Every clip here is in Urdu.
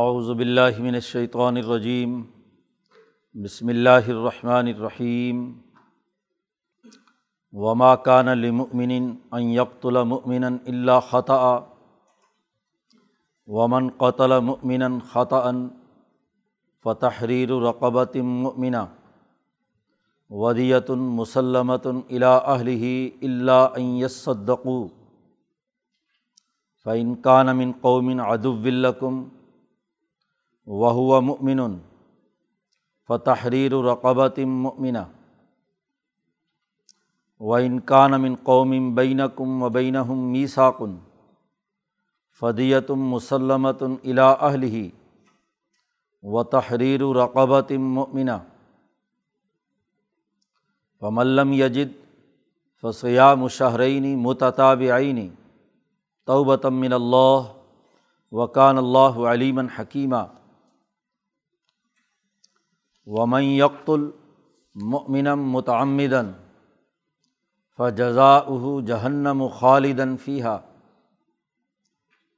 اعوذ باللہ من الشیطان الرجیم، بسم اللہ الرحمن الرحیم، وما کان لمؤمن ان يقتل مؤمنا الا خطأ، ومن قتل مؤمنا خطأ، فتحریر رقبۃ مؤمنہ ودیت مسلمۃ الا اللہ ان يصدقوا فإن كان من قوم عدو لكم وهو مؤمن فتحریر رقبۃ مؤمنہ وإن كان من قوم بينكم وبينهم ميثاق فدیت مسلمۃ الا اہلہ و تحریر رقبۃ مؤمنہ فملم یجد فسیا مشہرینی متطابعینی توبۃ من اللہ وکان اللہ علیمً حکیمہ ومن یقت المؤمنم متعمدن فجزا جہنم خالدن فیحہ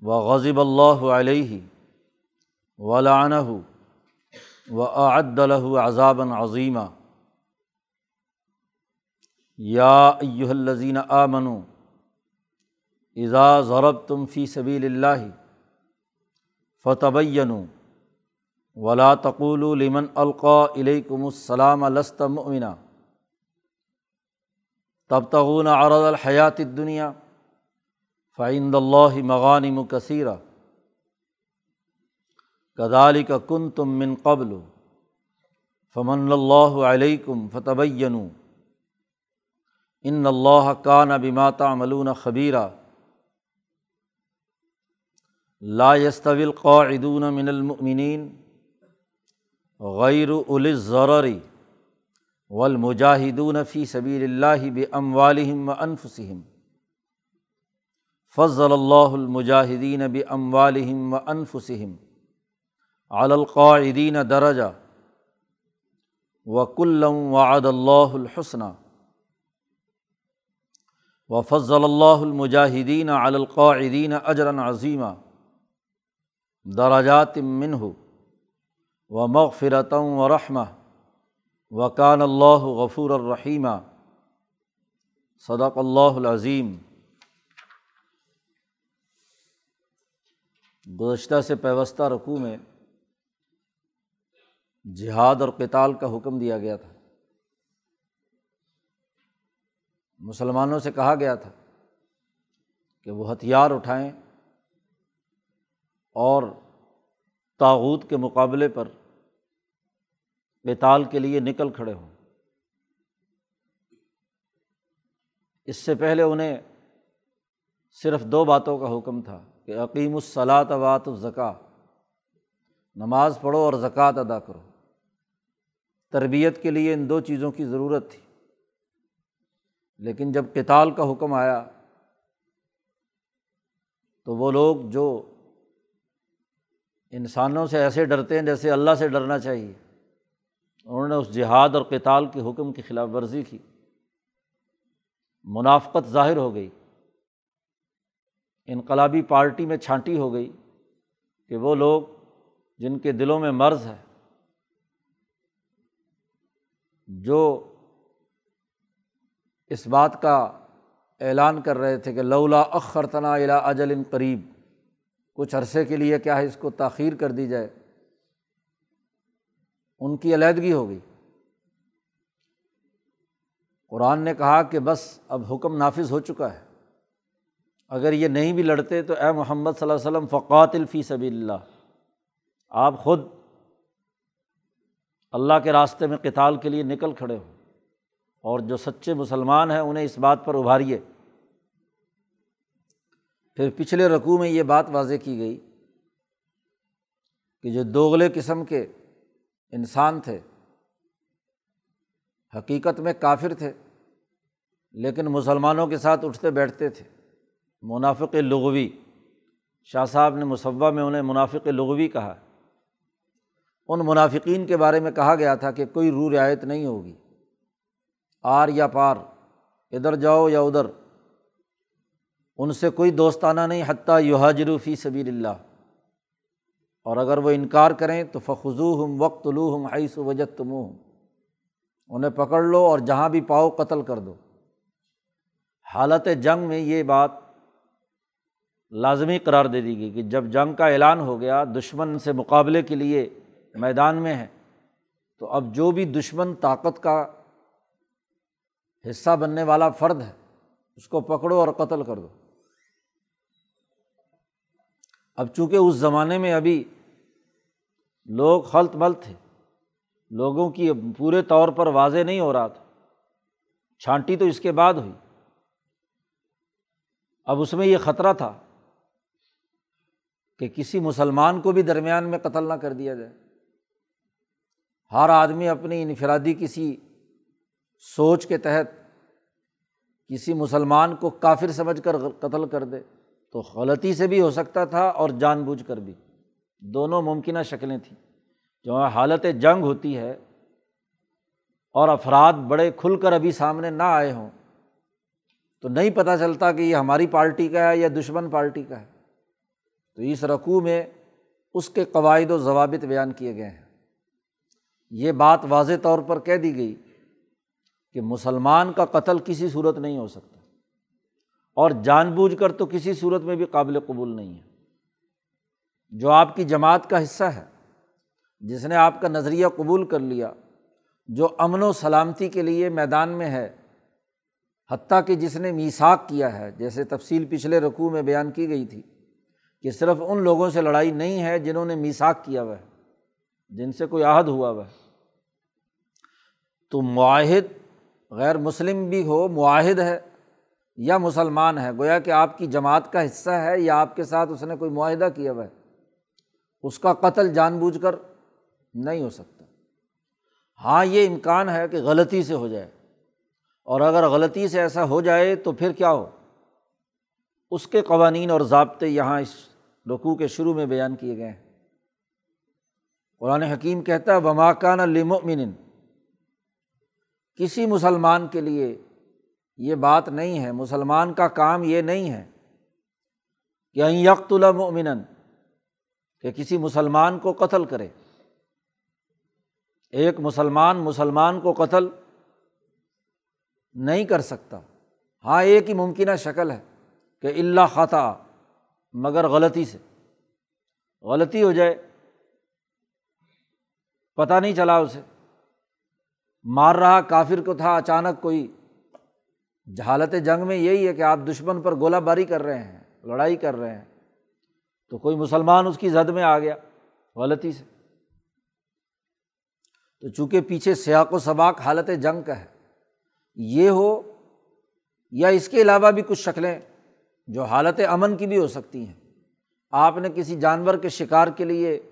و غضب اللہ علیہ ولعنہ و اعد له عذابا عظیمہ یا ایہا الذین آمنوا اذا ضربتم فی سبیل اللہ فتبینوا ولا تقولوا لمن القا الیکم السلام لست مؤمنا تبتغون عرض الحیات الدنیا فعند اللہ مغانم کثیرہ کدالی کا کن تم من قبل فمن اللہ علیکم فتبین ان اللہ کان بماتا ملون خبیرہ لا يستوي القاعدون من المؤمنين غیر الضرری والمجاہدون فی سبیل اللہ باموالہم وانفسہم فضل اللہ المجاہدین باموالہم وانفسہم علی القاعدین درجہ. وکلم وعد اللہ الحسنہ. و فضل اللہ المجاہدین علی القاعدین اجرا عظیمہ دراجات منہ. و مغفرتم و رحمہ وکان اللہ غفور الرحیمہ صدق اللہ العظیم. گزشتہ سے پیوستہ رقوع میں جہاد اور کتال کا حکم دیا گیا تھا۔ مسلمانوں سے کہا گیا تھا کہ وہ ہتھیار اٹھائیں اور تاوت کے مقابلے پر کتال کے لیے نکل کھڑے ہوں۔ اس سے پہلے انہیں صرف دو باتوں کا حکم تھا کہ عقیم الصلاۃ وات الزکا نماز پڑھو اور زکوٰۃ ادا کرو۔ تربیت کے لیے ان دو چیزوں کی ضرورت تھی۔ لیکن جب کتال کا حکم آیا تو وہ لوگ جو انسانوں سے ایسے ڈرتے ہیں جیسے اللہ سے ڈرنا چاہیے۔ انہوں نے اس جہاد اور کتال کے حکم کی خلاف ورزی کی۔ منافقت ظاہر ہو گئی۔ انقلابی پارٹی میں چھانٹی ہو گئی کہ وہ لوگ جن کے دلوں میں مرض ہے، جو اس بات کا اعلان کر رہے تھے کہ لولا اخرتنا الا اجل قریب۔ کچھ عرصے کے لیے کیا ہے اس کو تاخیر کر دی جائے؟ ان کی علیحدگی ہو گئی۔ قرآن نے کہا کہ بس اب حکم نافذ ہو چکا ہے۔ اگر یہ نہیں بھی لڑتے تو اے محمد صلی اللہ علیہ وسلم فقات الفی سبی اللہ۔ آپ خود اللہ کے راستے میں کتال کے لیے نکل کھڑے ہوں اور جو سچے مسلمان ہیں انہیں اس بات پر ابھاریے۔ پھر پچھلے رقوع میں یہ بات واضح کی گئی کہ جو دوغلے قسم کے انسان تھے، حقیقت میں کافر تھے، لیکن مسلمانوں کے ساتھ اٹھتے بیٹھتے تھے۔ منافق لغوی، شاہ صاحب نے مصوع میں انہیں منافق لغوی کہا۔ ان منافقین کے بارے میں کہا گیا تھا کہ کوئی رو رعایت نہیں ہوگی۔ آر یا پار، ادھر جاؤ یا ادھر۔ ان سے کوئی دوستانہ نہیں، حتیٰ یوہاجر فی سبیل اللہ اور اگر وہ انکار کریں تو فخو ہم وقت لو ہم عیس وجت تم انہیں پکڑ لو اور جہاں بھی پاؤ قتل کر دو۔ حالت جنگ میں یہ بات لازمی قرار دے دی گئی کہ جب جنگ کا اعلان ہو گیا، دشمن سے مقابلے کے لیے میدان میں ہے تو اب جو بھی دشمن طاقت کا حصہ بننے والا فرد ہے، اس کو پکڑو اور قتل کر دو۔ اب چونکہ اس زمانے میں ابھی لوگ خلط مل تھے، لوگوں کی پورے طور پر واضح نہیں ہو رہا تھا۔ چھانٹی تو اس کے بعد ہوئی۔ اب اس میں یہ خطرہ تھا کہ کسی مسلمان کو بھی درمیان میں قتل نہ کر دیا جائے۔ ہر آدمی اپنی انفرادی کسی سوچ کے تحت کسی مسلمان کو کافر سمجھ کر قتل کر دے۔ تو غلطی سے بھی ہو سکتا تھا اور جان بوجھ کر بھی۔ دونوں ممکنہ شکلیں تھیں۔ جو حالت جنگ ہوتی ہے اور افراد بڑے کھل کر ابھی سامنے نہ آئے ہوں، تو نہیں پتہ چلتا کہ یہ ہماری پارٹی کا ہے یا دشمن پارٹی کا ہے۔ تو اس رقوع میں اس کے قواعد و ضوابط بیان کیے گئے ہیں۔ یہ بات واضح طور پر کہہ دی گئی کہ مسلمان کا قتل کسی صورت نہیں ہو سکتا۔ اور جان بوجھ کر تو کسی صورت میں بھی قابل قبول نہیں ہے۔ جو آپ کی جماعت کا حصہ ہے، جس نے آپ کا نظریہ قبول کر لیا، جو امن و سلامتی کے لیے میدان میں ہے، حتیٰ کہ جس نے میساک کیا ہے، جیسے تفصیل پچھلے رقوع میں بیان کی گئی تھی کہ صرف ان لوگوں سے لڑائی نہیں ہے جنہوں نے میساک کیا ہوا ہے، جن سے کوئی عہد ہوا ہوا ہے۔ تو معاہد غیر مسلم بھی ہو، معاہد ہے یا مسلمان ہے، گویا کہ آپ کی جماعت کا حصہ ہے یا آپ کے ساتھ اس نے کوئی معاہدہ کیا ہوا ہے، اس کا قتل جان بوجھ کر نہیں ہو سکتا۔ ہاں یہ امکان ہے کہ غلطی سے ہو جائے۔ اور اگر غلطی سے ایسا ہو جائے تو پھر کیا ہو؟ اس کے قوانین اور ضابطے یہاں اس رقوع کے شروع میں بیان کیے گئے ہیں۔ قرآن حکیم کہتا ہے وماکان لمن کسی مسلمان کے لیے یہ بات نہیں ہے، مسلمان کا کام یہ نہیں ہے کہ یکت المن کہ کسی مسلمان کو قتل کرے۔ ایک مسلمان مسلمان کو قتل نہیں کر سکتا۔ ہاں ایک ہی ممکنہ شکل ہے کہ اللہ خطا، مگر غلطی سے۔ غلطی ہو جائے، پتہ نہیں چلا اسے۔ مار رہا کافر کو تھا، اچانک کوئی جہالت جنگ میں یہی ہے کہ آپ دشمن پر گولہ باری کر رہے ہیں، لڑائی کر رہے ہیں۔ تو کوئی مسلمان اس کی زد میں آ گیا، غلطی سے۔ تو چونکہ پیچھے سیاق و سباق حالت جنگ کا ہے، یہ ہو یا اس کے علاوہ بھی کچھ شکلیں جو حالت امن کی بھی ہو سکتی ہیں۔ آپ نے کسی جانور کے شکار کے لیے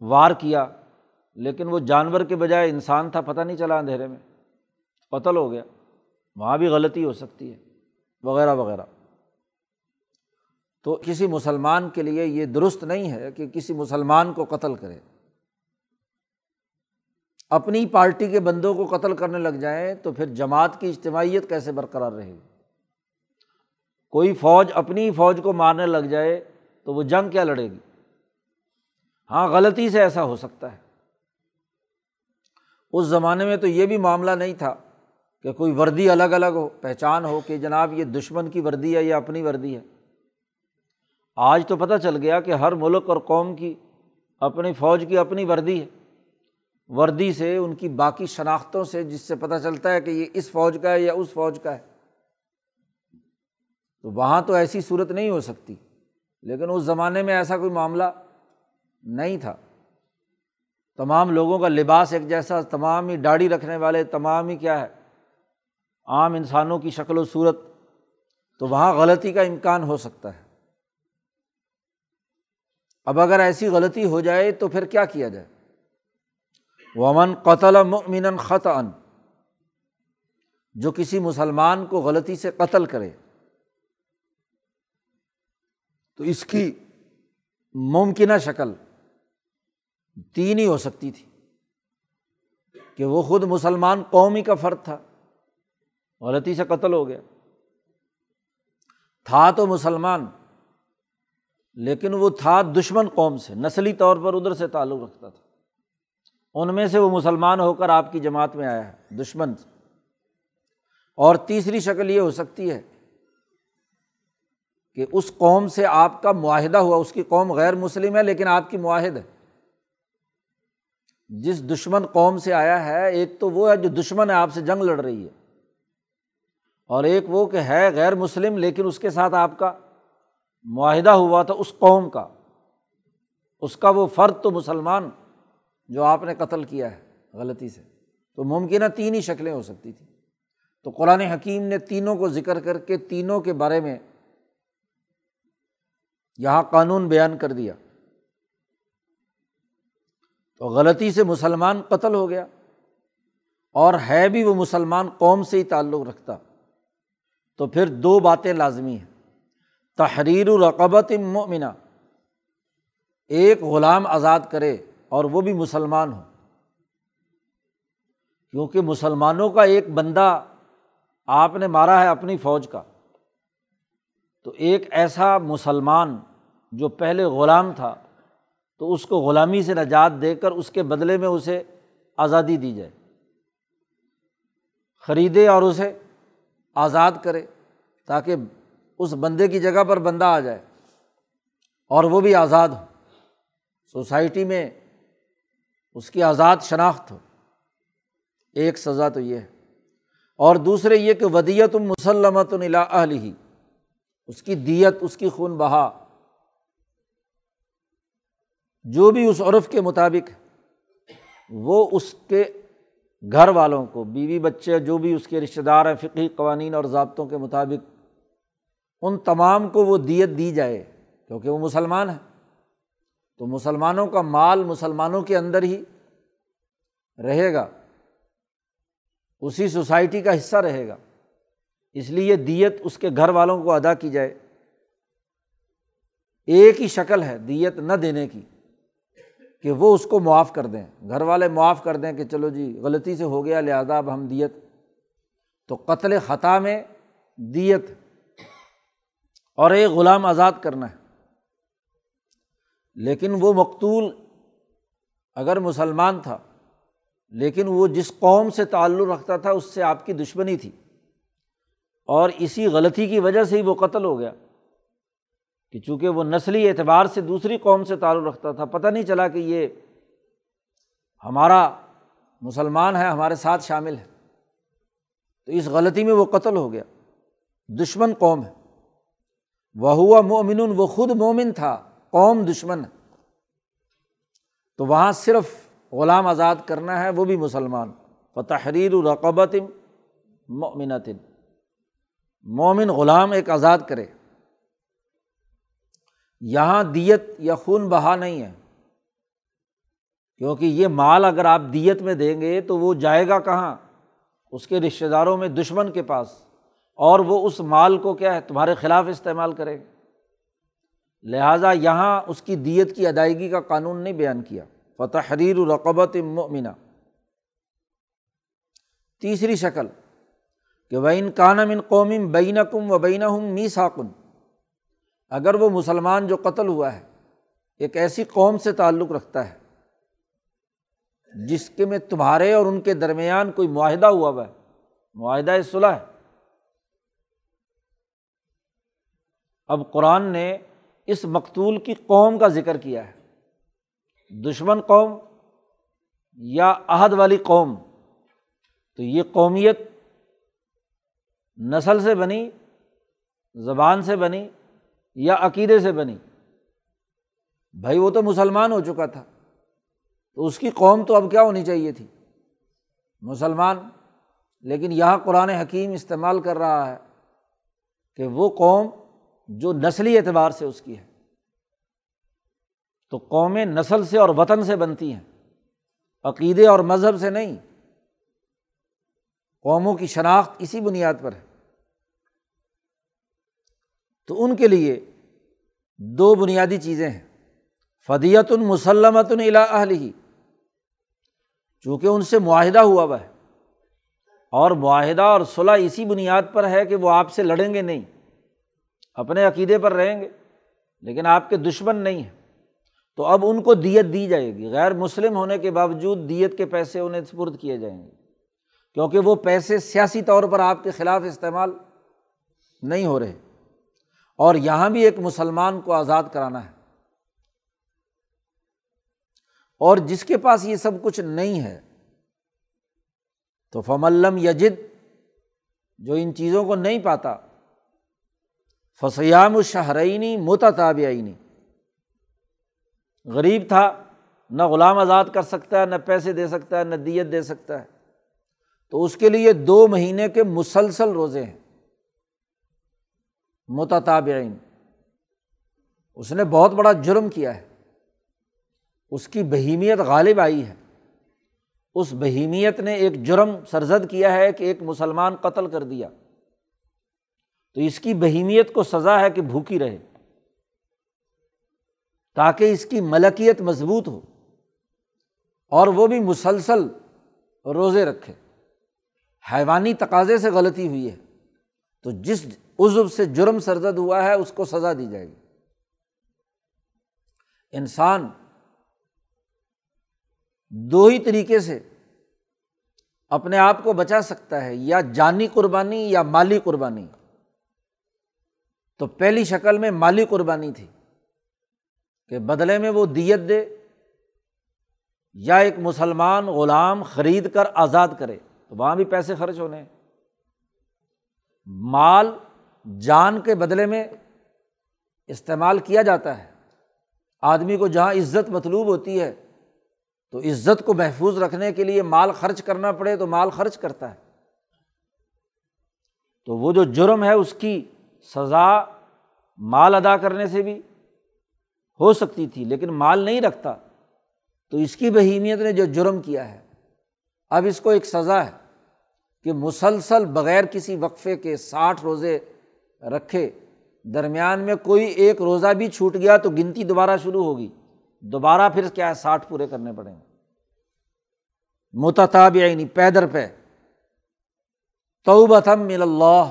وار کیا، لیکن وہ جانور کے بجائے انسان تھا، پتہ نہیں چلا اندھیرے میں۔ قتل ہو گیا۔ وہاں بھی غلطی ہو سکتی ہے، وغیرہ وغیرہ۔ تو کسی مسلمان کے لیے یہ درست نہیں ہے کہ کسی مسلمان کو قتل کرے۔ اپنی پارٹی کے بندوں کو قتل کرنے لگ جائیں تو پھر جماعت کی اجتماعیت کیسے برقرار رہے گی؟ کوئی فوج اپنی فوج کو مارنے لگ جائے تو وہ جنگ کیا لڑے گی؟ ہاں غلطی سے ایسا ہو سکتا ہے۔ اس زمانے میں تو یہ بھی معاملہ نہیں تھا کہ کوئی وردی الگ الگ ہو، پہچان ہو کہ جناب یہ دشمن کی وردی ہے یا اپنی وردی ہے۔ آج تو پتہ چل گیا کہ ہر ملک اور قوم کی اپنی فوج کی اپنی وردی ہے۔ وردی سے ان کی باقی شناختوں سے جس سے پتہ چلتا ہے کہ یہ اس فوج کا ہے یا اس فوج کا ہے۔ تو وہاں تو ایسی صورت نہیں ہو سکتی۔ لیکن اس زمانے میں ایسا کوئی معاملہ نہیں تھا۔ تمام لوگوں کا لباس ایک جیسا، تمام ہی داڑھی رکھنے والے، تمام ہی کیا ہے؟ عام انسانوں کی شکل و صورت، تو وہاں غلطی کا امکان ہو سکتا ہے۔ اب اگر ایسی غلطی ہو جائے تو پھر کیا کیا جائے؟ ومن قتل مؤمن خط ان جو کسی مسلمان کو غلطی سے قتل کرے۔ تو اس کی ممکنہ شکل تین ہی ہو سکتی تھی کہ وہ خود مسلمان قومی کا فرد تھا۔ غلطی سے قتل ہو گیا۔ تھا تو مسلمان، لیکن وہ تھا دشمن قوم سے، نسلی طور پر ادھر سے تعلق رکھتا تھا۔ ان میں سے وہ مسلمان ہو کر آپ کی جماعت میں آیا ہے، دشمن۔ سے اور تیسری شکل یہ ہو سکتی ہے کہ اس قوم سے آپ کا معاہدہ ہوا۔ اس کی قوم غیر مسلم ہے، لیکن آپ کی معاہد ہے۔ جس دشمن قوم سے آیا ہے، ایک تو وہ ہے جو دشمن ہے آپ سے جنگ لڑ رہی ہے۔ اور ایک وہ کہ ہے غیر مسلم لیکن اس کے ساتھ آپ کا معاہدہ ہوا تھا اس قوم کا، اس کا وہ فرد تو مسلمان جو آپ نے قتل کیا ہے غلطی سے۔ تو ممکنہ تین ہی شکلیں ہو سکتی تھیں۔ تو قرآن حکیم نے تینوں کو ذکر کر کے تینوں کے بارے میں یہاں قانون بیان کر دیا۔ تو غلطی سے مسلمان قتل ہو گیا اور ہے بھی وہ مسلمان قوم سے ہی تعلق رکھتا۔ تو پھر دو باتیں لازمی ہیں۔ تحریر الرقبت مؤمنہ، ایک غلام آزاد کرے اور وہ بھی مسلمان ہو۔ کیونکہ مسلمانوں کا ایک بندہ آپ نے مارا ہے اپنی فوج کا۔ تو ایک ایسا مسلمان جو پہلے غلام تھا، تو اس کو غلامی سے نجات دے کر اس کے بدلے میں اسے آزادی دی جائے۔ خریدے اور اسے آزاد کرے تاکہ اس بندے کی جگہ پر بندہ آ جائے اور وہ بھی آزاد ہو۔ سوسائٹی میں اس کی آزاد شناخت ہو۔ ایک سزا تو یہ ہے۔ اور دوسرے یہ کہ ودیت مسلمت اہل ہی اس کی دیت، اس کی خون بہا۔ جو بھی اس عرف کے مطابق وہ اس کے گھر والوں کو، بیوی بچے، جو بھی اس کے رشتہ دار ہیں فقی قوانین اور ضابطوں کے مطابق، ان تمام کو وہ دیت دی جائے، کیونکہ وہ مسلمان ہیں۔ تو مسلمانوں کا مال مسلمانوں کے اندر ہی رہے گا۔ اسی سوسائٹی کا حصہ رہے گا۔ اس لیے دیت اس کے گھر والوں کو ادا کی جائے۔ ایک ہی شکل ہے، دیت نہ دینے کی۔ کہ وہ اس کو معاف کر دیں۔ گھر والے معاف کر دیں کہ چلو جی غلطی سے ہو گیا، لہٰذا اب ہم دیت۔ تو قتل خطا میں دیت۔ اور ایک غلام آزاد کرنا ہے۔ لیکن وہ مقتول اگر مسلمان تھا، لیکن وہ جس قوم سے تعلق رکھتا تھا، اس سے آپ کی دشمنی تھی۔ اور اسی غلطی کی وجہ سے ہی وہ قتل ہو گیا۔ کہ چونکہ وہ نسلی اعتبار سے دوسری قوم سے تعلق رکھتا تھا، پتہ نہیں چلا کہ یہ ہمارا مسلمان ہے، ہمارے ساتھ شامل ہے۔ تو اس غلطی میں وہ قتل ہو گیا۔ دشمن قوم ہے۔ وہ ہوا مومن وہ خود مومن تھا، قوم دشمن ہے۔ تو وہاں صرف غلام آزاد کرنا ہے، وہ بھی مسلمان۔ و تحریر الرقبت مومنتن مومن غلام ایک آزاد کرے۔ یہاں دیت یا خون بہا نہیں ہے۔ کیونکہ یہ مال اگر آپ دیت میں دیں گے تو وہ جائے گا کہاں؟ اس کے رشتہ داروں میں دشمن کے پاس۔ اور وہ اس مال کو کیا ہے؟ تمہارے خلاف استعمال کرے لہٰذا یہاں اس کی دیت کی ادائیگی کا قانون نہیں بیان کیا۔ فتح حریر الرقبت مؤمنہ تیسری شکل کہ وین کانم ان قوم بین کم و بین ہوں می ساکن اگر وہ مسلمان جو قتل ہوا ہے، ایک ایسی قوم سے تعلق رکھتا ہے، جس کے میں تمہارے اور ان کے درمیان کوئی معاہدہ ہوا ہوا ہے، معاہدہ صلاح ہے۔ اب قرآن نے اس مقتول کی قوم کا ذکر کیا ہے۔ دشمن قوم یا عہد والی قوم۔ تو یہ قومیت نسل سے بنی، زبان سے بنی یا عقیدے سے بنی۔ بھائی وہ تو مسلمان ہو چکا تھا۔ تو اس کی قوم تو اب کیا ہونی چاہیے تھی؟ مسلمان۔ لیکن یہاں قرآن حکیم استعمال کر رہا ہے کہ وہ قوم جو نسلی اعتبار سے اس کی ہے۔ تو قومیں نسل سے اور وطن سے بنتی ہیں۔ عقیدے اور مذہب سے نہیں۔ قوموں کی شناخت اسی بنیاد پر ہے۔ تو ان کے لیے دو بنیادی چیزیں ہیں۔ فدیت المسلمت اہل ہی چونکہ ان سے معاہدہ ہوا ہوا ہے۔ اور معاہدہ اور صلاح اسی بنیاد پر ہے کہ وہ آپ سے لڑیں گے نہیں، اپنے عقیدے پر رہیں گے، لیکن آپ کے دشمن نہیں ہیں۔ تو اب ان کو دیت دی جائے گی۔ غیر مسلم ہونے کے باوجود دیت کے پیسے انہیں سپرد کیے جائیں گے۔ کیونکہ وہ پیسے سیاسی طور پر آپ کے خلاف استعمال نہیں ہو رہے۔ اور یہاں بھی ایک مسلمان کو آزاد کرانا ہے۔ اور جس کے پاس یہ سب کچھ نہیں ہے، تو فملم یجد، جو ان چیزوں کو نہیں پاتا فسیام الشہرینی متتابعینی غریب تھا، نہ غلام آزاد کر سکتا ہے، نہ پیسے دے سکتا ہے، نہ دیت دے سکتا ہے۔ تو اس کے لیے دو مہینے کے مسلسل روزے ہیں۔ متتابعین۔ اس نے بہت بڑا جرم کیا ہے۔ اس کی بہیمیت غالب آئی ہے۔ اس بہیمیت نے ایک جرم سرزد کیا ہے کہ ایک مسلمان قتل کر دیا۔ تو اس کی بہیمیت کو سزا ہے کہ بھوکی رہے۔ تاکہ اس کی ملکیت مضبوط ہو۔ اور وہ بھی مسلسل روزے رکھے۔ حیوانی تقاضے سے غلطی ہوئی ہے۔ تو جس عزب سے جرم سرزد ہوا ہے، اس کو سزا دی جائے گی۔ انسان دو ہی طریقے سے اپنے آپ کو بچا سکتا ہے، یا جانی قربانی یا مالی قربانی۔ تو پہلی شکل میں مالی قربانی تھی کہ بدلے میں وہ دیت دے یا ایک مسلمان غلام خرید کر آزاد کرے۔ تو وہاں بھی پیسے خرچ ہونے۔ مال جان کے بدلے میں استعمال کیا جاتا ہے۔ آدمی کو جہاں عزت مطلوب ہوتی ہے، تو عزت کو محفوظ رکھنے کے لیے مال خرچ کرنا پڑے تو مال خرچ کرتا ہے۔ تو وہ جو جرم ہے، اس کی سزا مال ادا کرنے سے بھی ہو سکتی تھی، لیکن مال نہیں رکھتا۔ تو اس کی بہیمیت نے جو جرم کیا ہے۔ اب اس کو ایک سزا ہے کہ مسلسل بغیر کسی وقفے کے ساٹھ روزے رکھے۔ درمیان میں کوئی ایک روزہ بھی چھوٹ گیا تو گنتی دوبارہ شروع ہوگی۔ دوبارہ پھر کیا ہے؟ ساٹھ پورے کرنے پڑیں گے۔ متتاب یعنی پیدر پہ۔ توبتم مل اللہ۔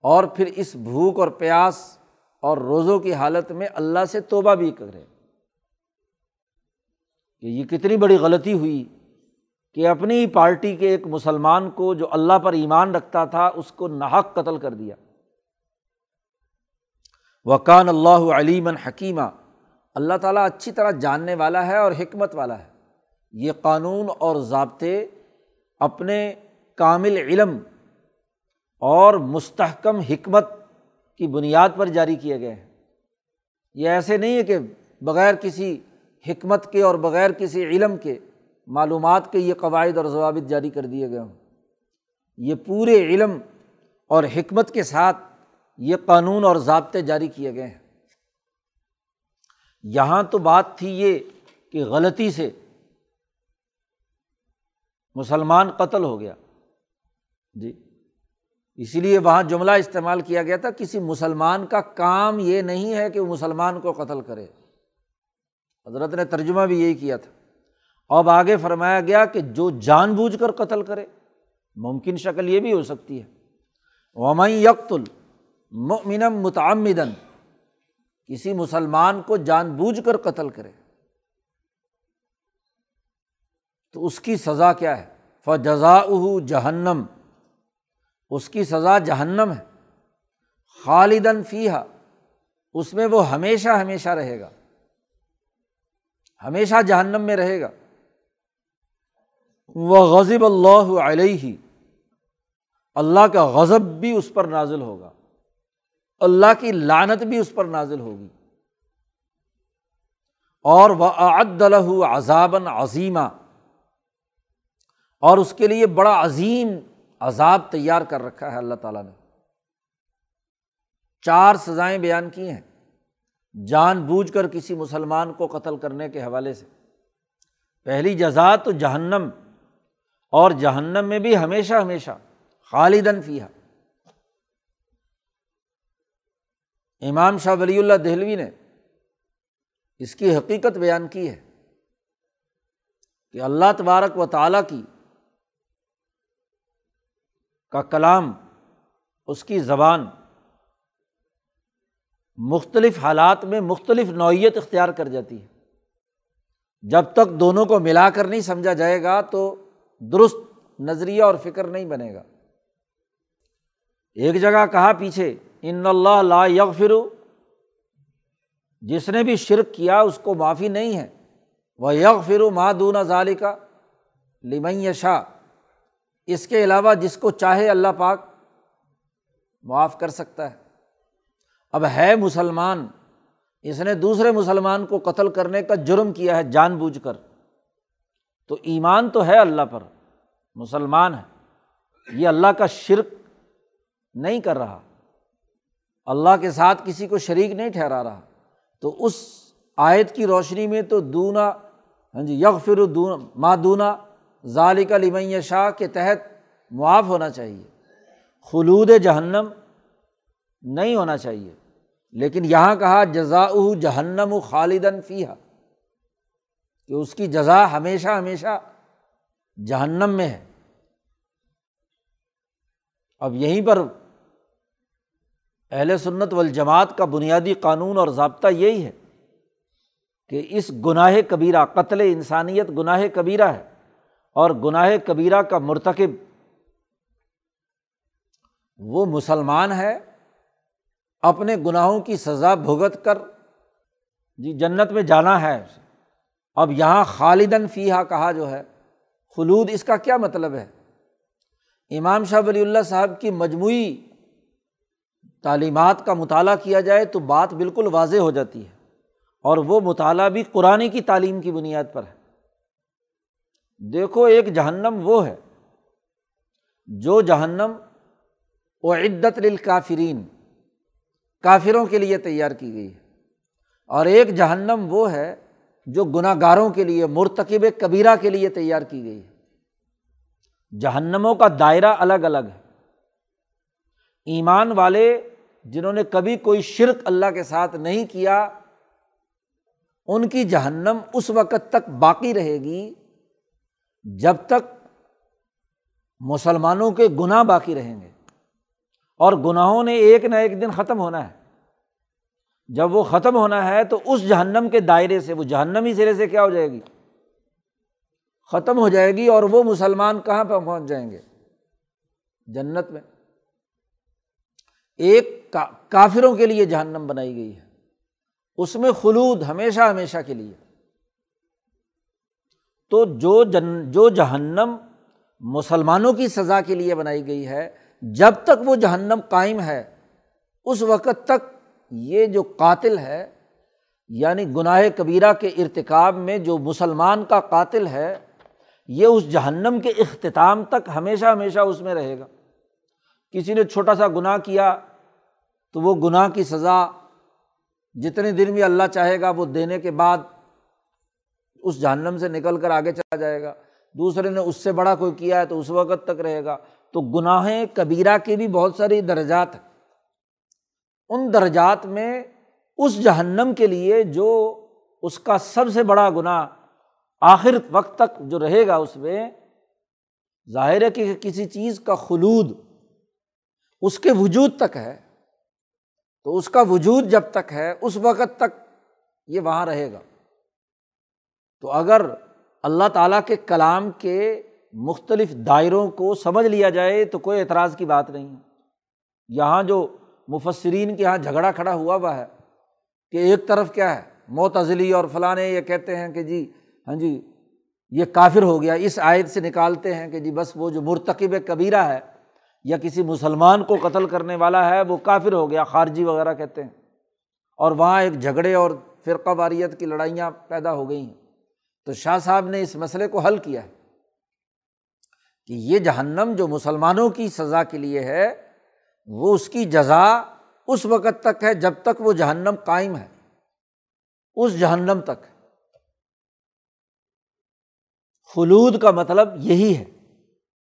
اور پھر اس بھوک اور پیاس اور روزوں کی حالت میں اللہ سے توبہ بھی کرے۔ کہ یہ کتنی بڑی غلطی ہوئی کہ اپنی ہی پارٹی کے ایک مسلمان کو جو اللہ پر ایمان رکھتا تھا، اس کو ناحق قتل کر دیا۔ وکان اللہ علیمن حکیمہ اللہ تعالیٰ اچھی طرح جاننے والا ہے اور حکمت والا ہے۔ یہ قانون اور ضابطے اپنے کامل علم اور مستحکم حکمت کی بنیاد پر جاری کیے گئے ہیں۔ یہ ایسے نہیں ہے کہ بغیر کسی حکمت کے اور بغیر کسی علم کے معلومات کے یہ قواعد اور ضوابط جاری کر دیے گئے ہوں۔ یہ پورے علم اور حکمت کے ساتھ یہ قانون اور ضابطے جاری کیے گئے ہیں۔ یہاں تو بات تھی یہ کہ غلطی سے مسلمان قتل ہو گیا۔ جی۔ اسی لیے وہاں جملہ استعمال کیا گیا تھا، کسی مسلمان کا کام یہ نہیں ہے کہ وہ مسلمان کو قتل کرے۔ حضرت نے ترجمہ بھی یہی کیا تھا۔ اب آگے فرمایا گیا کہ جو جان بوجھ کر قتل کرے، ممکن شکل یہ بھی ہو سکتی ہے۔ ومئی یکت المنم متعمدن کسی مسلمان کو جان بوجھ کر قتل کرے۔ تو اس کی سزا کیا ہے؟ فجزا جہنم۔ اس کی سزا جہنم ہے۔ خالدن فیحا اس میں وہ ہمیشہ ہمیشہ رہے گا۔ ہمیشہ جہنم میں رہے گا۔ وہ غزب اللہ علیہ۔ اللہ کا غضب بھی اس پر نازل ہوگا۔ اللہ کی لانت بھی اس پر نازل ہوگی۔ اور وہ عدل عذابً عظیمہ اور اس کے لیے بڑا عظیم عذاب تیار کر رکھا ہے اللہ تعالیٰ نے۔ چار سزائیں بیان کی ہیں۔ جان بوجھ کر کسی مسلمان کو قتل کرنے کے حوالے سے۔ پہلی جزا تو جہنم۔ اور جہنم میں بھی ہمیشہ ہمیشہ خالدن فیحا امام شاہ ولی اللہ دہلوی نے اس کی حقیقت بیان کی ہے کہ اللہ تبارک و تعالیٰ کی کا کلام، اس کی زبان مختلف حالات میں مختلف نوعیت اختیار کر جاتی ہے۔ جب تک دونوں کو ملا کر نہیں سمجھا جائے گا تو درست نظریہ اور فکر نہیں بنے گا۔ ایک جگہ کہا پیچھے ان اللہ لا یغفرو۔ جس نے بھی شرک کیا اس کو معافی نہیں ہے۔ وہ یغ فرو مادون ظالی کا لمن شاہ اس کے علاوہ جس کو چاہے اللہ پاک معاف کر سکتا ہے۔ اب ہے مسلمان، اس نے دوسرے مسلمان کو قتل کرنے کا جرم کیا ہے جان بوجھ کر۔ تو ایمان تو ہے اللہ پر، مسلمان ہے۔ یہ اللہ کا شرک نہیں کر رہا۔ اللہ کے ساتھ کسی کو شریک نہیں ٹھہرا رہا۔ تو اس آیت کی روشنی میں تو دونا ہاں جی یغ فر مادونا ظالق لمن شاہ کے تحت معاف ہونا چاہیے۔ خلود جہنم نہیں ہونا چاہیے۔ لیکن یہاں کہا جزا جہنم و خالدن فیحا کہ اس کی جزا ہمیشہ ہمیشہ جہنم میں ہے۔ اب یہیں پر اہل سنت والجماعت کا بنیادی قانون اور ضابطہ یہی ہے کہ اس گناہ کبیرہ، قتل انسانیت گناہ کبیرہ ہے اور گناہ کبیرہ کا مرتکب وہ مسلمان ہے، اپنے گناہوں کی سزا بھگت کر جی جنت میں جانا ہے اب یہاں خالدن فیحا کہا جو ہے، خلود اس کا کیا مطلب ہے؟ امام شاہ ولی اللہ صاحب کی مجموعی تعلیمات کا مطالعہ کیا جائے تو بات بالکل واضح ہو جاتی ہے اور وہ مطالعہ بھی قرآن کی تعلیم کی بنیاد پر ہے۔ دیکھو، ایک جہنم وہ ہے جو جہنم و عدت للکافرین، کافروں کے لیے تیار کی گئی ہے۔ اور ایک جہنم وہ ہے جو گناہ گاروں کے لیے، مرتکب کبیرہ کے لیے تیار کی گئی ہے۔ جہنموں کا دائرہ الگ الگ ہے۔ ایمان والے جنہوں نے کبھی کوئی شرک اللہ کے ساتھ نہیں کیا، ان کی جہنم اس وقت تک باقی رہے گی جب تک مسلمانوں کے گناہ باقی رہیں گے۔ اور گناہوں نے ایک نہ ایک دن ختم ہونا ہے۔ جب وہ ختم ہونا ہے تو اس جہنم کے دائرے سے، وہ جہنمی سرے سے کیا ہو جائے گی؟ ختم ہو جائے گی اور وہ مسلمان کہاں پہ پہنچ جائیں گے؟ جنت میں۔ ایک کافروں کے لیے جہنم بنائی گئی ہے۔ اس میں خلود ہمیشہ ہمیشہ کے لیے۔ تو جو جن جو جہنم مسلمانوں کی سزا کے لیے بنائی گئی ہے، جب تک وہ جہنم قائم ہے، اس وقت تک یہ جو قاتل ہے یعنی گناہ کبیرہ کے ارتکاب میں جو مسلمان کا قاتل ہے، یہ اس جہنم کے اختتام تک ہمیشہ ہمیشہ اس میں رہے گا۔ کسی نے چھوٹا سا گناہ کیا تو وہ گناہ کی سزا جتنے دن بھی اللہ چاہے گا وہ دینے کے بعد اس جہنم سے نکل کر آگے چلا جائے گا۔ دوسرے نے اس سے بڑا کوئی کیا ہے تو اس وقت تک رہے گا۔ تو گناہ کبیرہ کی بھی بہت ساری درجات ہیں۔ ان درجات میں اس جہنم کے لیے جو اس کا سب سے بڑا گناہ آخر وقت تک جو رہے گا اس میں، ظاہر ہے کہ کسی چیز کا خلود اس کے وجود تک ہے۔ تو اس کا وجود جب تک ہے، اس وقت تک یہ وہاں رہے گا۔ تو اگر اللہ تعالیٰ کے کلام کے مختلف دائروں کو سمجھ لیا جائے تو کوئی اعتراض کی بات نہیں ہے۔ یہاں جو مفسرین کے یہاں جھگڑا کھڑا ہوا ہوا ہے کہ ایک طرف کیا ہے معتزلی اور فلاں یہ کہتے ہیں کہ جی ہاں جی یہ کافر ہو گیا۔ اس آیت سے نکالتے ہیں کہ جی بس وہ جو مرتکب کبیرہ ہے یا کسی مسلمان کو قتل کرنے والا ہے، وہ کافر ہو گیا، خارجی وغیرہ کہتے ہیں۔ اور وہاں ایک جھگڑے اور فرقہ واریت کی لڑائیاں پیدا ہو گئی ہیں۔ تو شاہ صاحب نے اس مسئلے کو حل کیا ہے کہ یہ جہنم جو مسلمانوں کی سزا کے لیے ہے، وہ اس کی جزا اس وقت تک ہے جب تک وہ جہنم قائم ہے۔ اس جہنم تک۔ خلود کا مطلب یہی ہے۔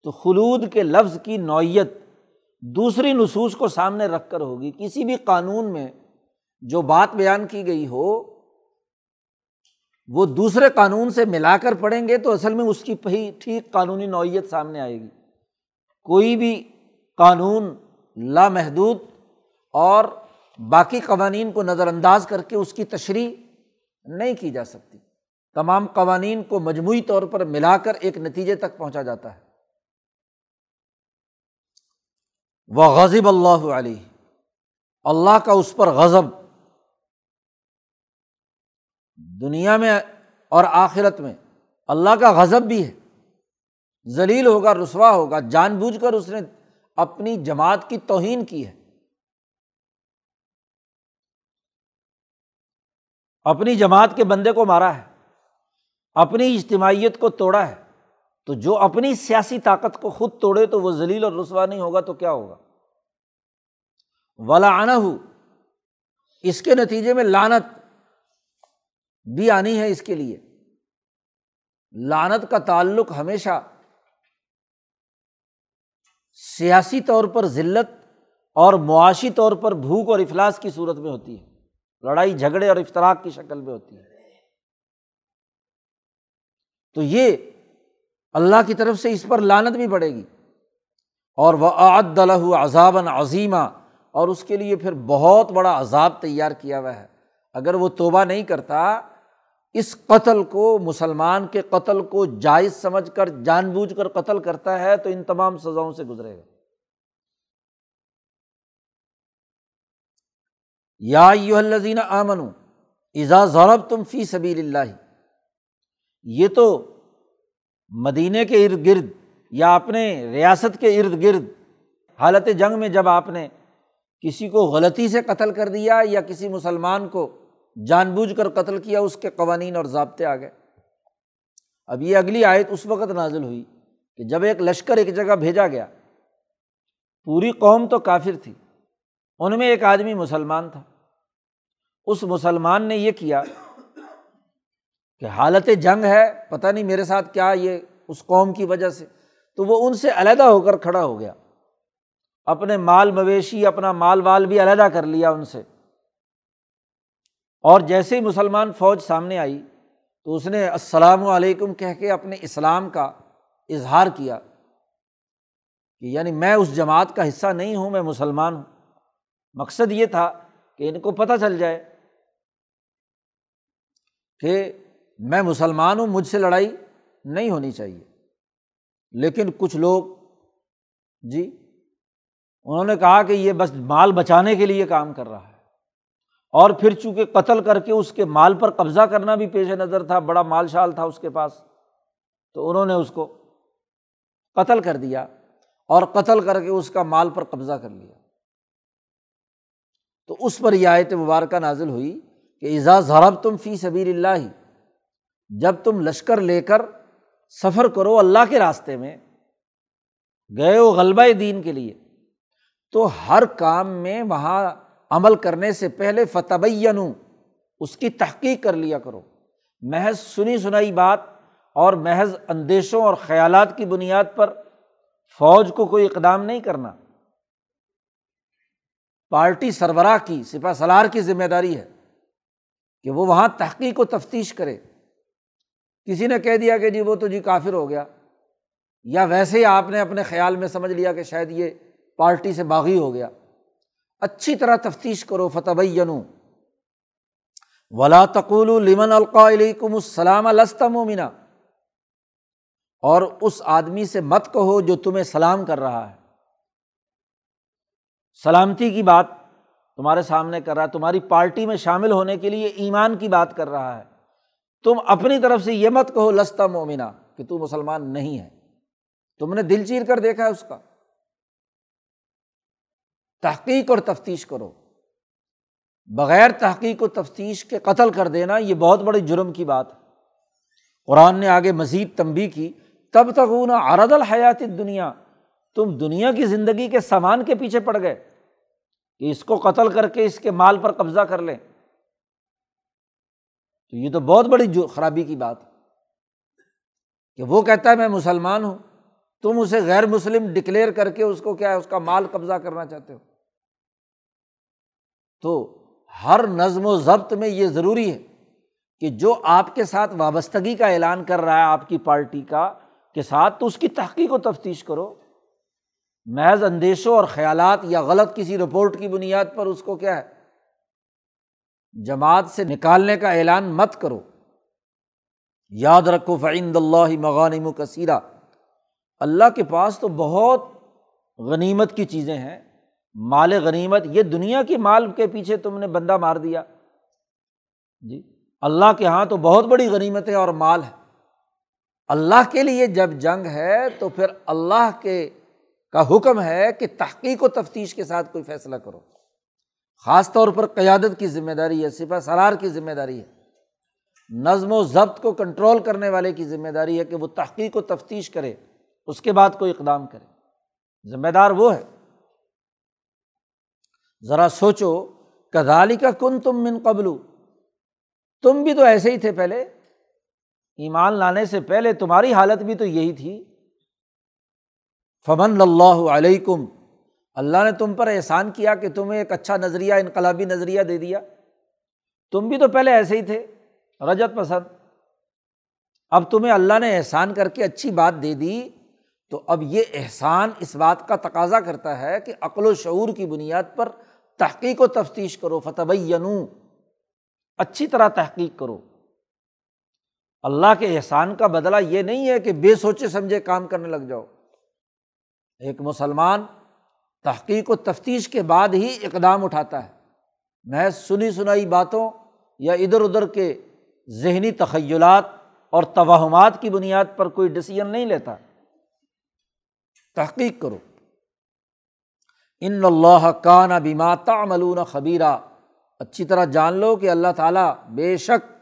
تو خلود کے لفظ کی نوعیت دوسری نصوص کو سامنے رکھ کر ہوگی۔ کسی بھی قانون میں جو بات بیان کی گئی ہو، وہ دوسرے قانون سے ملا کر پڑھیں گے تو اصل میں اس کی ٹھیک قانونی نوعیت سامنے آئے گی۔ کوئی بھی قانون لامحدود اور باقی قوانین کو نظر انداز کر کے اس کی تشریح نہیں کی جا سکتی۔ تمام قوانین کو مجموعی طور پر ملا کر ایک نتیجے تک پہنچا جاتا ہے۔ وہ غزب اللہ علیہ۔ اللہ کا اس پر غضب۔ دنیا میں اور آخرت میں اللہ کا غضب بھی ہے۔ ذلیل ہوگا، رسوا ہوگا، جان بوجھ کر اس نے اپنی جماعت کی توہین کی ہے۔ اپنی جماعت کے بندے کو مارا ہے۔ اپنی اجتماعیت کو توڑا ہے۔ تو جو اپنی سیاسی طاقت کو خود توڑے تو وہ ذلیل اور رسوا نہیں ہوگا تو کیا ہوگا؟ ولا آنا ہو اس کے نتیجے میں لانت بھی آنی ہے اس کے لیے۔ لانت کا تعلق ہمیشہ سیاسی طور پر ذلت اور معاشی طور پر بھوک اور افلاس کی صورت میں ہوتی ہے۔ لڑائی، جھگڑے اور افطراک کی شکل میں ہوتی ہے۔ تو یہ اللہ کی طرف سے اس پر لانت بھی پڑے گی۔ اور وہ عدل عذابً عظیمہ اور اس کے لیے پھر بہت بڑا عذاب تیار کیا ہوا ہے۔ اگر وہ توبہ نہیں کرتا، اس قتل کو، مسلمان کے قتل کو جائز سمجھ کر، جان بوجھ کر قتل کرتا ہے تو ان تمام سزاؤں سے گزرے گا۔ یا یو الزین آمن ایزا ضرب تم فی سبیل اللہ۔ یہ تو مدینے کے ارد گرد یا اپنے ریاست کے ارد گرد حالت جنگ میں جب آپ نے کسی کو غلطی سے قتل کر دیا یا کسی مسلمان کو جان بوجھ کر قتل کیا، اس کے قوانین اور ضابطے آ گئے۔ اب یہ اگلی آیت اس وقت نازل ہوئی کہ جب ایک لشکر ایک جگہ بھیجا گیا، پوری قوم تو کافر تھی، ان میں ایک آدمی مسلمان تھا۔ اس مسلمان نے یہ کیا کہ حالت جنگ ہے، پتہ نہیں میرے ساتھ کیا یہ اس قوم کی وجہ سے۔ تو وہ ان سے علیحدہ ہو کر کھڑا ہو گیا۔ اپنے مال مویشی، اپنا مال وال بھی علیحدہ کر لیا ان سے۔ اور جیسے ہی مسلمان فوج سامنے آئی، تو اس نے السلام علیکم کہہ کے اپنے اسلام کا اظہار کیا کہ یعنی میں اس جماعت کا حصہ نہیں ہوں، میں مسلمان ہوں۔ مقصد یہ تھا کہ ان کو پتہ چل جائے۔ کہ میں مسلمان ہوں، مجھ سے لڑائی نہیں ہونی چاہیے۔ لیکن کچھ لوگ جی انہوں نے کہا کہ یہ بس مال بچانے کے لیے کام کر رہا ہے۔ اور پھر چونکہ قتل کر کے اس کے مال پر قبضہ کرنا بھی پیش نظر تھا، بڑا مال شال تھا اس کے پاس، تو انہوں نے اس کو قتل کر دیا اور قتل کر کے اس کا مال پر قبضہ کر لیا۔ تو اس پر یہ آیت مبارکہ نازل ہوئی کہ اعزاز ضرب تم فی سبیر اللہ جب تم لشکر لے کر سفر کرو اللہ کے راستے میں، گئے ہو غلبہ دین کے لیے، تو ہر کام میں وہاں عمل کرنے سے پہلے فتح اس کی تحقیق کر لیا کرو۔ محض سنی سنائی بات اور محض اندیشوں اور خیالات کی بنیاد پر فوج کو کوئی اقدام نہیں کرنا۔ پارٹی سربراہ کی سپا سلار کی ذمہ داری ہے کہ وہ وہاں تحقیق و تفتیش کرے۔ کسی نے کہہ دیا کہ جی وہ تو جی کافر ہو گیا، یا ویسے ہی آپ نے اپنے خیال میں سمجھ لیا کہ شاید یہ پارٹی سے باغی ہو گیا۔ اچھی طرح تفتیش کرو فتح ولا تقول لمن علیکم السلام مومنا اور اس آدمی سے مت کہو جو تمہیں سلام کر رہا ہے۔ سلامتی کی بات تمہارے سامنے کر رہا ہے، تمہاری پارٹی میں شامل ہونے کے لیے ایمان کی بات کر رہا ہے۔ تم اپنی طرف سے یہ مت کہو، لستا مومنا کہ تو مسلمان نہیں ہے۔ تم نے دل چیر کر دیکھا ہے اس کا۔ تحقیق اور تفتیش کرو۔ بغیر تحقیق و تفتیش کے قتل کر دینا، یہ بہت بڑے جرم کی بات ہے۔ قرآن نے آگے مزید تنبی کی تب تک وہ ارد الحیات دنیا تم دنیا کی زندگی کے سامان کے پیچھے پڑ گئے۔ کہ اس کو قتل کر کے اس کے مال پر قبضہ کر لیں۔ تو یہ تو بہت بڑی جو خرابی کی بات کہ وہ کہتا ہے میں مسلمان ہوں، تم اسے غیر مسلم ڈکلیئر کر کے اس کو کیا ہے، اس کا مال قبضہ کرنا چاہتے ہو۔ تو ہر نظم و ضبط میں یہ ضروری ہے کہ جو آپ کے ساتھ وابستگی کا اعلان کر رہا ہے آپ کی پارٹی کا، کے ساتھ تو اس کی تحقیق و تفتیش کرو۔ محض اندیشوں اور خیالات یا غلط کسی رپورٹ کی بنیاد پر اس کو کیا ہے؟ جماعت سے نکالنے کا اعلان مت کرو۔ یاد رکھو، فعند اللہ مغانم و کثیرہ۔ اللہ کے پاس تو بہت غنیمت کی چیزیں ہیں۔ مال غنیمت، یہ دنیا کی مال کے پیچھے تم نے بندہ مار دیا۔ جی اللہ کے یہاں تو بہت بڑی غنیمت ہے اور مال ہے اللہ کے لیے جب جنگ ہے تو پھر اللہ کے کا حکم ہے کہ تحقیق و تفتیش کے ساتھ کوئی فیصلہ کرو۔ خاص طور پر قیادت کی ذمہ داری ہے سپا سرار کی ذمہ داری ہے۔ نظم و ضبط کو کنٹرول کرنے والے کی ذمہ داری ہے کہ وہ تحقیق و تفتیش کرے، اس کے بعد کوئی اقدام کرے۔ ذمہ دار وہ ہے۔ ذرا سوچو کدالی کا کن تم من قبل تم بھی تو ایسے ہی تھے پہلے۔ ایمان لانے سے پہلے تمہاری حالت بھی تو یہی تھی۔ فمن اللہ علیکم اللہ نے تم پر احسان کیا کہ تمہیں ایک اچھا نظریہ، انقلابی نظریہ دے دیا۔ تم بھی تو پہلے ایسے ہی تھے، رجت پسند۔ اب تمہیں اللہ نے احسان کر کے اچھی بات دے دی، تو اب یہ احسان اس بات کا تقاضا کرتا ہے کہ عقل و شعور کی بنیاد پر تحقیق و تفتیش کرو فتح اچھی طرح تحقیق کرو۔ اللہ کے احسان کا بدلہ یہ نہیں ہے کہ بے سوچے سمجھے کام کرنے لگ جاؤ۔ ایک مسلمان تحقیق و تفتیش کے بعد ہی اقدام اٹھاتا ہے۔ محض سنی سنائی باتوں یا ادھر ادھر کے ذہنی تخیلات اور توہمات کی بنیاد پر کوئی ڈسیزن نہیں لیتا۔ تحقیق کرو۔ ان اللہ کا نہ بیما تعملون خبیرہ اچھی طرح جان لو کہ اللہ تعالیٰ بے شک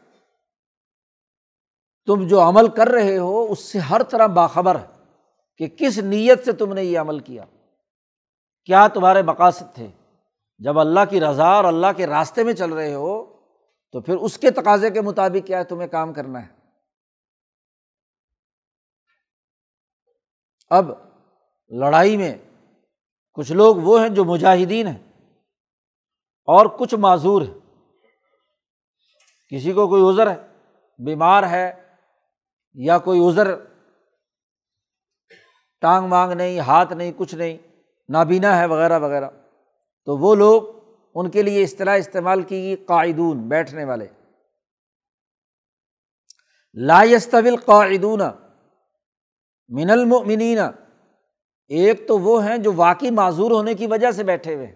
تم جو عمل کر رہے ہو، اس سے ہر طرح باخبر ہے کہ کس نیت سے تم نے یہ عمل کیا۔ کیا تمہارے مقاصد تھے؟ جب اللہ کی رضا اور اللہ کے راستے میں چل رہے ہو، تو پھر اس کے تقاضے کے مطابق کیا ہے؟ تمہیں کام کرنا ہے۔ اب لڑائی میں کچھ لوگ وہ ہیں جو مجاہدین ہیں اور کچھ معذور ہیں۔ کسی کو کوئی عذر ہے، بیمار ہے یا کوئی عذر، ٹانگ مانگ نہیں، ہاتھ نہیں، کچھ نہیں نابینا ہے، وغیرہ وغیرہ۔ تو وہ لوگ ان کے لیے اصطلاح استعمال کی گئی قائدون بیٹھنے والے۔ لا یستویل قاعدون من المؤمنین۔ ایک تو وہ ہیں جو واقعی معذور ہونے کی وجہ سے بیٹھے ہوئے ہیں۔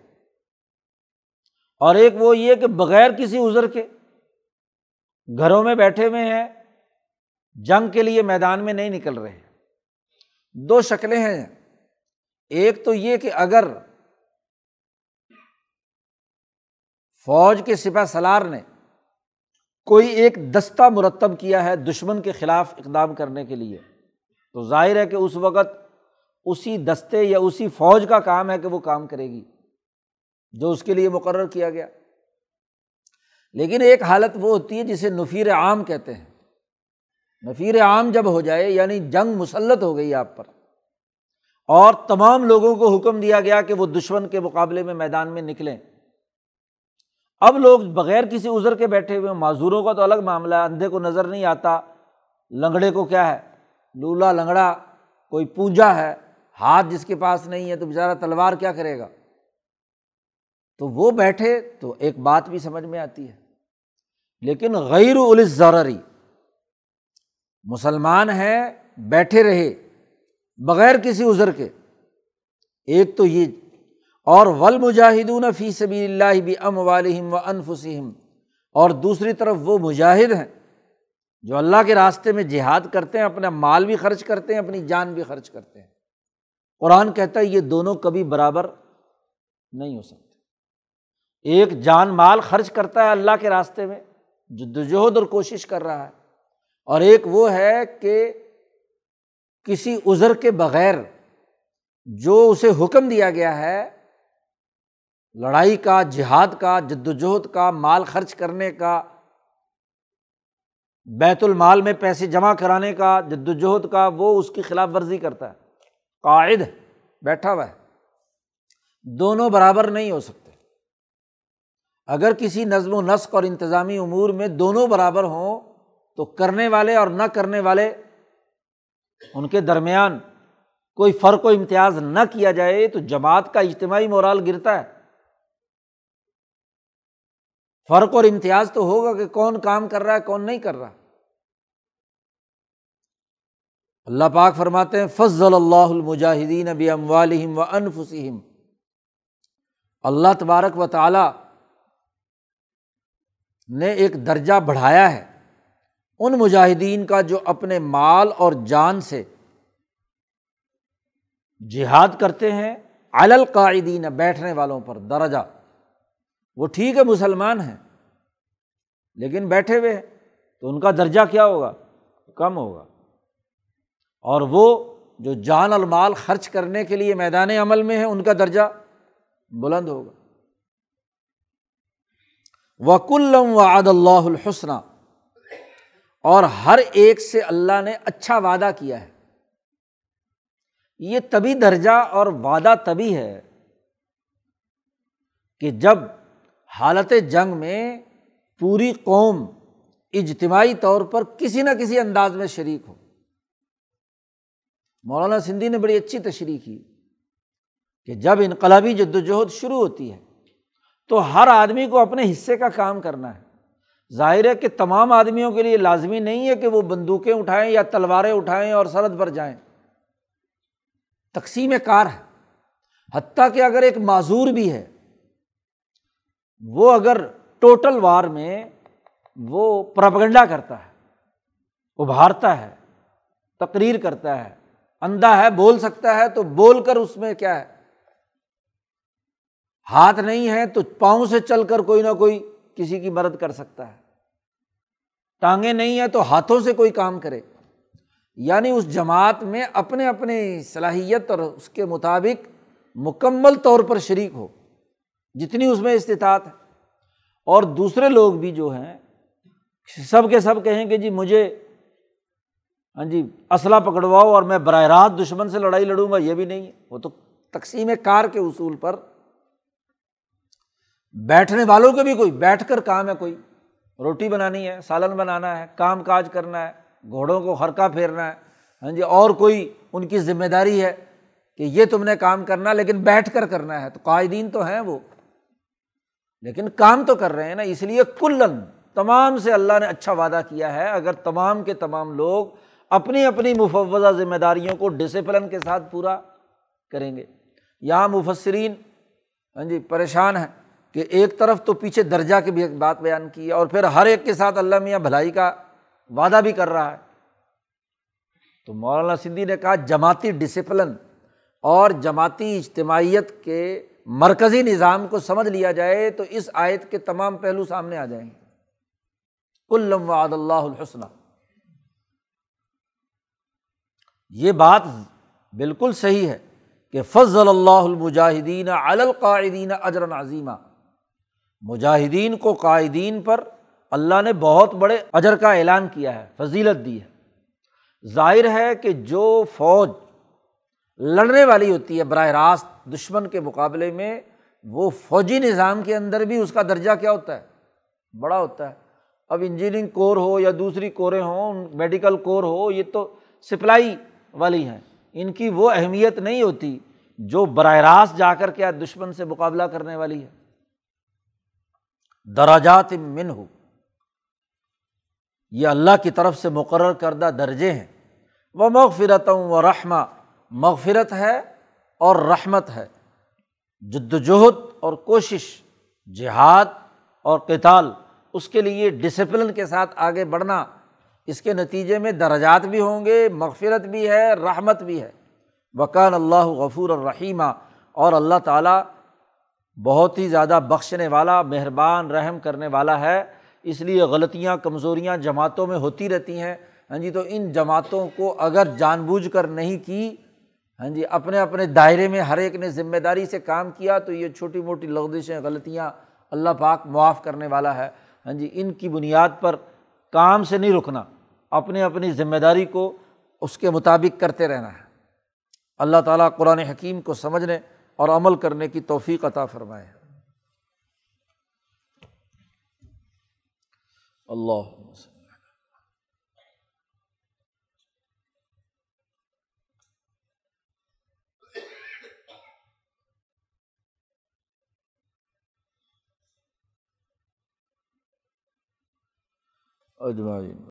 اور ایک وہ یہ کہ بغیر کسی ازر کے گھروں میں بیٹھے ہوئے ہیں، جنگ کے لیے میدان میں نہیں نکل رہے۔ ہیں دو شکلیں ہیں۔ ایک تو یہ کہ اگر فوج کے سپہ سلار نے کوئی ایک دستہ مرتب کیا ہے دشمن کے خلاف اقدام کرنے کے لیے، تو ظاہر ہے کہ اس وقت اسی دستے یا اسی فوج کا کام ہے کہ وہ کام کرے گی، جو اس کے لیے مقرر کیا گیا۔ لیکن ایک حالت وہ ہوتی ہے جسے نفیر عام کہتے ہیں۔ نفیر عام جب ہو جائے یعنی جنگ مسلط ہو گئی آپ پر۔ اور تمام لوگوں کو حکم دیا گیا کہ وہ دشمن کے مقابلے میں میدان میں نکلیں۔ اب لوگ بغیر کسی ازر کے بیٹھے ہوئے معذوروں کا تو الگ معاملہ ہے۔ اندھے کو نظر نہیں آتا۔ لنگڑے کو کیا ہے؟ لولا لنگڑا، کوئی پوجا ہے۔ ہاتھ جس کے پاس نہیں ہے تو بیچارہ تلوار کیا کرے گا؟ تو وہ بیٹھے تو ایک بات بھی سمجھ میں آتی ہے۔ لیکن غیر الس مسلمان ہیں، بیٹھے رہے۔ بغیر کسی ازر کے۔ ایک تو یہ، اور ول مجاہدون فی سبی اللہ بھی ام والم و انفسم اور دوسری طرف وہ مجاہد ہیں جو اللہ کے راستے میں جہاد کرتے ہیں، اپنا مال بھی خرچ کرتے ہیں، اپنی جان بھی خرچ کرتے ہیں۔ قرآن کہتا ہے یہ دونوں کبھی برابر نہیں ہو سکتے۔ ایک جان مال خرچ کرتا ہے اللہ کے راستے میں جدوجہد اور کوشش کر رہا ہے۔ اور ایک وہ ہے کہ کسی ازر کے بغیر جو اسے حکم دیا گیا ہے، لڑائی کا، جہاد کا جد وجہد کا، مال خرچ کرنے کا، بیت المال میں پیسے جمع کرانے کا جد وجہد کا، وہ اس کی خلاف ورزی کرتا ہے۔ قائد بیٹھا ہوا ہے۔ دونوں برابر نہیں ہو سکتے۔ اگر کسی نظم و نسق اور انتظامی امور میں دونوں برابر ہوں، تو کرنے والے اور نہ کرنے والے ان کے درمیان کوئی فرق و امتیاز نہ کیا جائے تو جماعت کا اجتماعی مورال گرتا ہے۔ فرق اور امتیاز تو ہوگا کہ کون کام کر رہا ہے، کون نہیں کر رہا۔ اللہ پاک فرماتے ہیں، فضل اللہ المجاہدین اب اموالہم و انفسم اللہ تبارک و تعالی نے ایک درجہ بڑھایا ہے۔ ان مجاہدین کا جو اپنے مال اور جان سے جہاد کرتے ہیں القاعدین، بیٹھنے والوں پر درجہ۔ وہ ٹھیک ہے، مسلمان ہیں، لیکن بیٹھے ہوئے ہیں، تو ان کا درجہ کیا ہوگا؟ کم ہوگا۔ اور وہ جو جان المال خرچ کرنے کے لیے میدان عمل میں ہے ان کا درجہ بلند ہوگا۔ وکلم و عد اللہ الحسنہ اور ہر ایک سے اللہ نے اچھا وعدہ کیا ہے۔ یہ تبھی درجہ اور وعدہ تبھی ہے کہ جب حالت جنگ میں پوری قوم اجتماعی طور پر کسی نہ کسی انداز میں شریک ہو۔ مولانا سندھی نے بڑی اچھی تشریح کی کہ جب انقلابی جد وجہد شروع ہوتی ہے تو ہر آدمی کو اپنے حصے کا کام کرنا ہے۔ ظاہر ہے کہ تمام آدمیوں کے لیے لازمی نہیں ہے کہ وہ بندوقیں اٹھائیں یا تلواریں اٹھائیں اور سرد پر جائیں۔ تقسیم کار ہے۔ حتیٰ کہ اگر ایک معذور بھی ہے، وہ اگر ٹوٹل وار میں وہ پرپگنڈا کرتا ہے، ابھارتا ہے، تقریر کرتا ہے، اندھا ہے، بول سکتا ہے، تو بول کر اس میں کیا ہے؟ ہاتھ نہیں ہے تو پاؤں سے چل کر کوئی نہ کوئی کسی کی مدد کر سکتا ہے۔ ٹانگیں نہیں ہیں تو ہاتھوں سے کوئی کام کرے۔ یعنی اس جماعت میں اپنے اپنے صلاحیت اور اس کے مطابق مکمل طور پر شریک ہو، جتنی اس میں استطاعت ہے۔ اور دوسرے لوگ بھی جو ہیں، سب کے سب کہیں کہ جی مجھے ہاں جی اسلحہ پکڑواؤ اور میں براہ راست دشمن سے لڑائی لڑوں گا، یہ بھی نہیں ہے۔ وہ تو تقسیم کار کے اصول پر بیٹھنے والوں کے بھی کوئی، بیٹھ کر کام ہے کوئی۔ روٹی بنانی ہے، سالن بنانا ہے، کام کاج کرنا ہے، گھوڑوں کو ہرکا پھیرنا ہے۔ ہاں جی اور کوئی ان کی ذمہ داری ہے کہ یہ تم نے کام کرنا، لیکن بیٹھ کر کرنا ہے۔ تو قائدین تو ہیں وہ۔ لیکن کام تو کر رہے ہیں نا، اس لیے کلن، تمام سے اللہ نے اچھا وعدہ کیا ہے۔ اگر تمام کے تمام لوگ اپنی اپنی مفوضہ ذمہ داریوں کو ڈسپلن کے ساتھ پورا کریں گے۔ یہاں مفسرین ہاں جی پریشان ہیں۔ کہ ایک طرف تو پیچھے درجہ کی بھی ایک بات بیان کی ہے اور پھر ہر ایک کے ساتھ اللہ میاں بھلائی کا وعدہ بھی کر رہا ہے۔ تو مولانا سندھی نے کہا جماعتی ڈسپلن اور جماعتی اجتماعیت کے مرکزی نظام کو سمجھ لیا جائے تو اس آیت کے تمام پہلو سامنے آ جائیں۔ گے وعد اللہ الحسنہ۔ یہ بات بالکل صحیح ہے کہ فضل اللہ المجاہدین القاعدین اجر عظیمہ مجاہدین کو قائدین پر اللہ نے بہت بڑے اجر کا اعلان کیا ہے، فضیلت دی ہے۔ ظاہر ہے کہ جو فوج لڑنے والی ہوتی ہے، براہ راست دشمن کے مقابلے میں، وہ فوجی نظام کے اندر بھی اس کا درجہ کیا ہوتا ہے؟ بڑا ہوتا ہے۔ اب انجینئرنگ کور ہو یا دوسری کوریں ہوں، میڈیکل کور ہو، یہ تو سپلائی والی ہیں۔ ان کی وہ اہمیت نہیں ہوتی جو براہ راست جا کر کے دشمن سے مقابلہ کرنے والی ہے۔ دراجات من ہو یہ اللہ کی طرف سے مقرر کردہ درجے ہیں۔ وہ مغفرت و رحمہ مغفرت ہے اور رحمت ہے۔ جد وجہد اور کوشش، جہاد اور کتال اس کے لیے ڈسپلن کے ساتھ آگے بڑھنا۔ اس کے نتیجے میں درجات بھی ہوں گے، مغفرت بھی ہے، رحمت بھی ہے۔ وکان اللہ غفور الرحیمہ اور اللہ تعالیٰ بہت ہی زیادہ بخشنے والا، مہربان، رحم کرنے والا ہے۔ اس لیے غلطیاں، کمزوریاں جماعتوں میں ہوتی رہتی ہیں۔ ہاں جی تو ان جماعتوں کو اگر جان بوجھ کر نہیں کی ہاں جی اپنے اپنے دائرے میں ہر ایک نے ذمہ داری سے کام کیا، تو یہ چھوٹی موٹی لغزشیں، غلطیاں اللہ پاک معاف کرنے والا ہے۔ ہاں جی ان کی بنیاد پر کام سے نہیں رکنا اپنی اپنی ذمہ داری کو اس کے مطابق کرتے رہنا ہے۔ اللہ تعالیٰ قرآن حکیم کو سمجھنے اور عمل کرنے کی توفیق عطا فرمائے۔ اللہ اجمعین۔